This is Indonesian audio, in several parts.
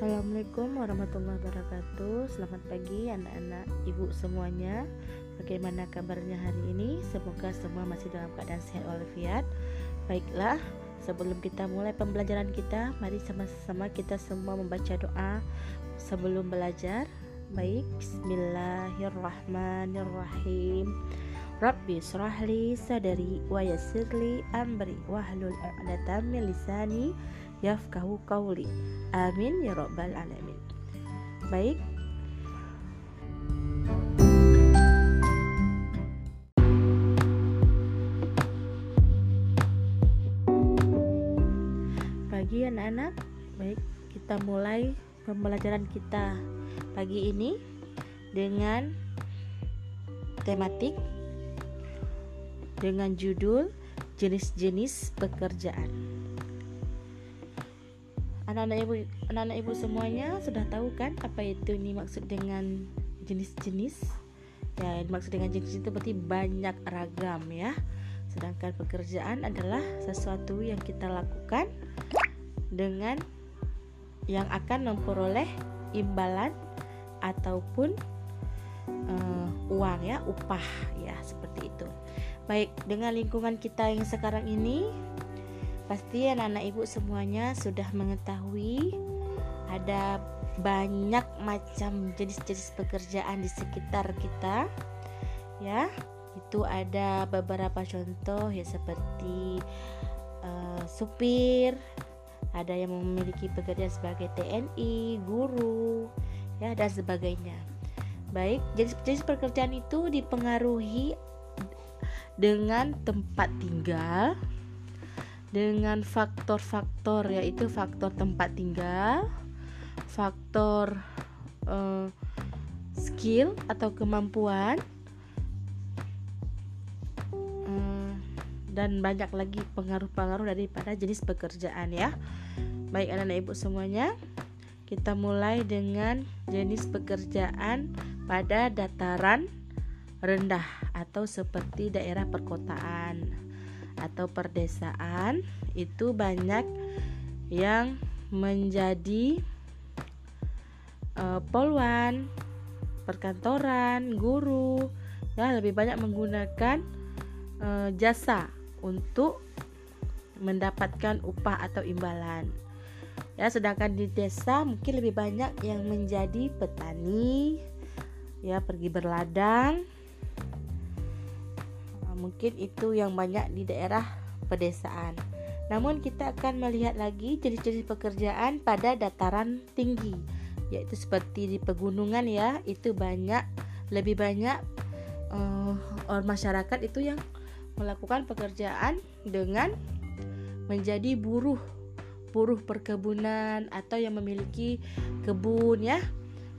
Assalamualaikum warahmatullahi wabarakatuh. Selamat pagi anak-anak ibu semuanya. Bagaimana kabarnya hari ini? Semoga semua masih dalam keadaan sehat walafiat. Baiklah, sebelum kita mulai pembelajaran kita Mari sama-sama kita semua membaca doa sebelum belajar. Baik, Bismillahirrahmanirrahim. Rabbi srahli sadari wa yassirli amri wahlul 'uqdatam min lisani yafkahu kauli amin ya robbal alamin. Baik. Pagi anak-anak. Baik kita mulai pembelajaran kita pagi ini dengan tematik dengan judul jenis-jenis pekerjaan anak-anak ibu anak-anak ibu semuanya sudah tahu kan apa itu ini maksud dengan jenis-jenis? Ya maksud dengan jenis itu berarti banyak ragam ya. Sedangkan pekerjaan adalah sesuatu yang kita lakukan dengan yang akan memperoleh imbalan ataupun uh, uang ya upah ya seperti itu. Baik dengan lingkungan kita yang sekarang ini Pasti anak-anak ibu semuanya sudah mengetahui ada banyak macam jenis-jenis pekerjaan di sekitar kita. Ya, itu ada beberapa contoh ya seperti uh, supir, ada yang memiliki pekerjaan sebagai TNI, guru, ya dan sebagainya. Baik, jenis-jenis pekerjaan itu dipengaruhi dengan tempat tinggal, dengan faktor-faktor yaitu faktor tempat tinggal, faktor uh, skill atau kemampuan, uh, dan banyak lagi pengaruh-pengaruh daripada jenis pekerjaan ya. Baik anak-anak ibu semuanya, kita mulai dengan jenis pekerjaan pada dataran rendah atau seperti daerah perkotaan atau perdesaan itu banyak yang menjadi uh, poluan, perkantoran, guru, ya lebih banyak menggunakan uh, jasa untuk mendapatkan upah atau imbalan. Ya, sedangkan di desa mungkin lebih banyak yang menjadi petani, ya pergi berladang, mungkin itu yang banyak di daerah pedesaan. Namun kita akan melihat lagi jenis-jenis pekerjaan pada dataran tinggi, yaitu seperti di pegunungan ya, itu banyak lebih banyak uh, orang masyarakat itu yang melakukan pekerjaan dengan menjadi buruh buruh perkebunan atau yang memiliki kebun ya.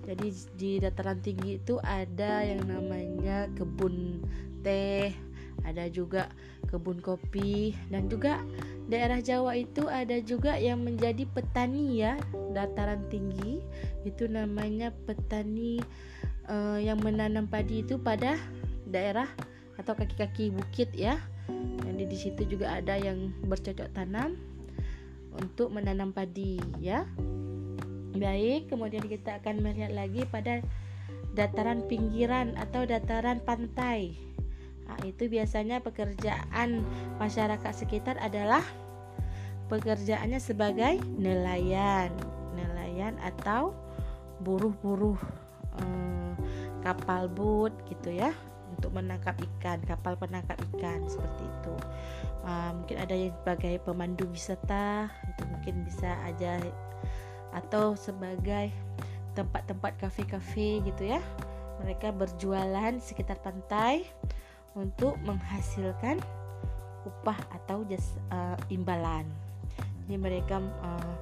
Jadi di dataran tinggi itu ada yang namanya kebun teh, ada juga kebun kopi dan juga daerah Jawa itu ada juga yang menjadi petani ya dataran tinggi. Itu namanya petani uh, yang menanam padi itu pada daerah atau kaki-kaki bukit ya. Jadi di situ juga ada yang bercocok tanam untuk menanam padi ya. Baik kemudian kita akan melihat lagi pada dataran pinggiran atau dataran pantai Nah, itu biasanya pekerjaan masyarakat sekitar adalah pekerjaannya sebagai nelayan, nelayan atau buruh-buruh eh, kapal boat gitu ya untuk menangkap ikan, kapal penangkap ikan seperti itu. Uh, mungkin ada yang sebagai pemandu wisata, itu mungkin bisa aja atau sebagai tempat-tempat kafe-kafe gitu ya. Mereka berjualan sekitar pantai untuk menghasilkan upah atau jas, uh, imbalan. Jadi mereka uh,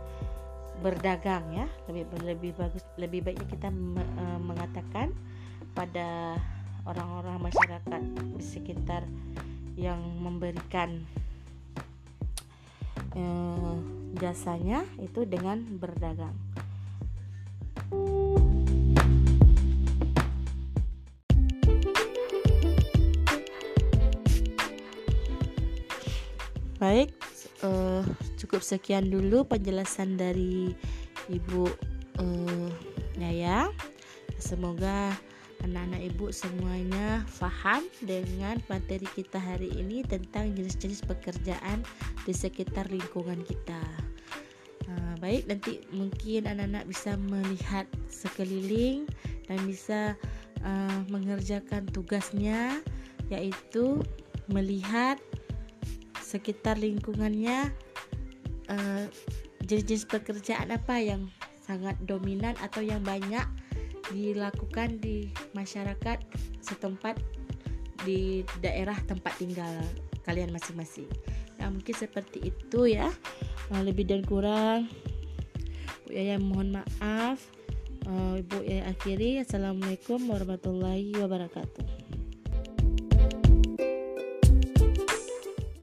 berdagang ya, lebih lebih bagus lebih baiknya kita me, uh, mengatakan pada orang-orang masyarakat di sekitar yang memberikan uh, jasanya itu dengan berdagang. Baik, uh, cukup sekian dulu penjelasan dari Ibu uh, ya ya semoga anak-anak ibu semuanya faham dengan materi kita hari ini tentang jenis-jenis pekerjaan di sekitar lingkungan kita. Uh, baik, nanti mungkin anak-anak bisa melihat sekeliling dan bisa uh, mengerjakan tugasnya, yaitu melihat sekitar lingkungannya uh, jenis-jenis pekerjaan apa yang sangat dominan atau yang banyak dilakukan di masyarakat setempat di daerah tempat tinggal kalian masing-masing. Ya mungkin seperti itu ya. Nah, lebih dan kurang Bu Yaya mohon maaf. Uh, Ibu Yaya akhiri. Assalamualaikum warahmatullahi wabarakatuh.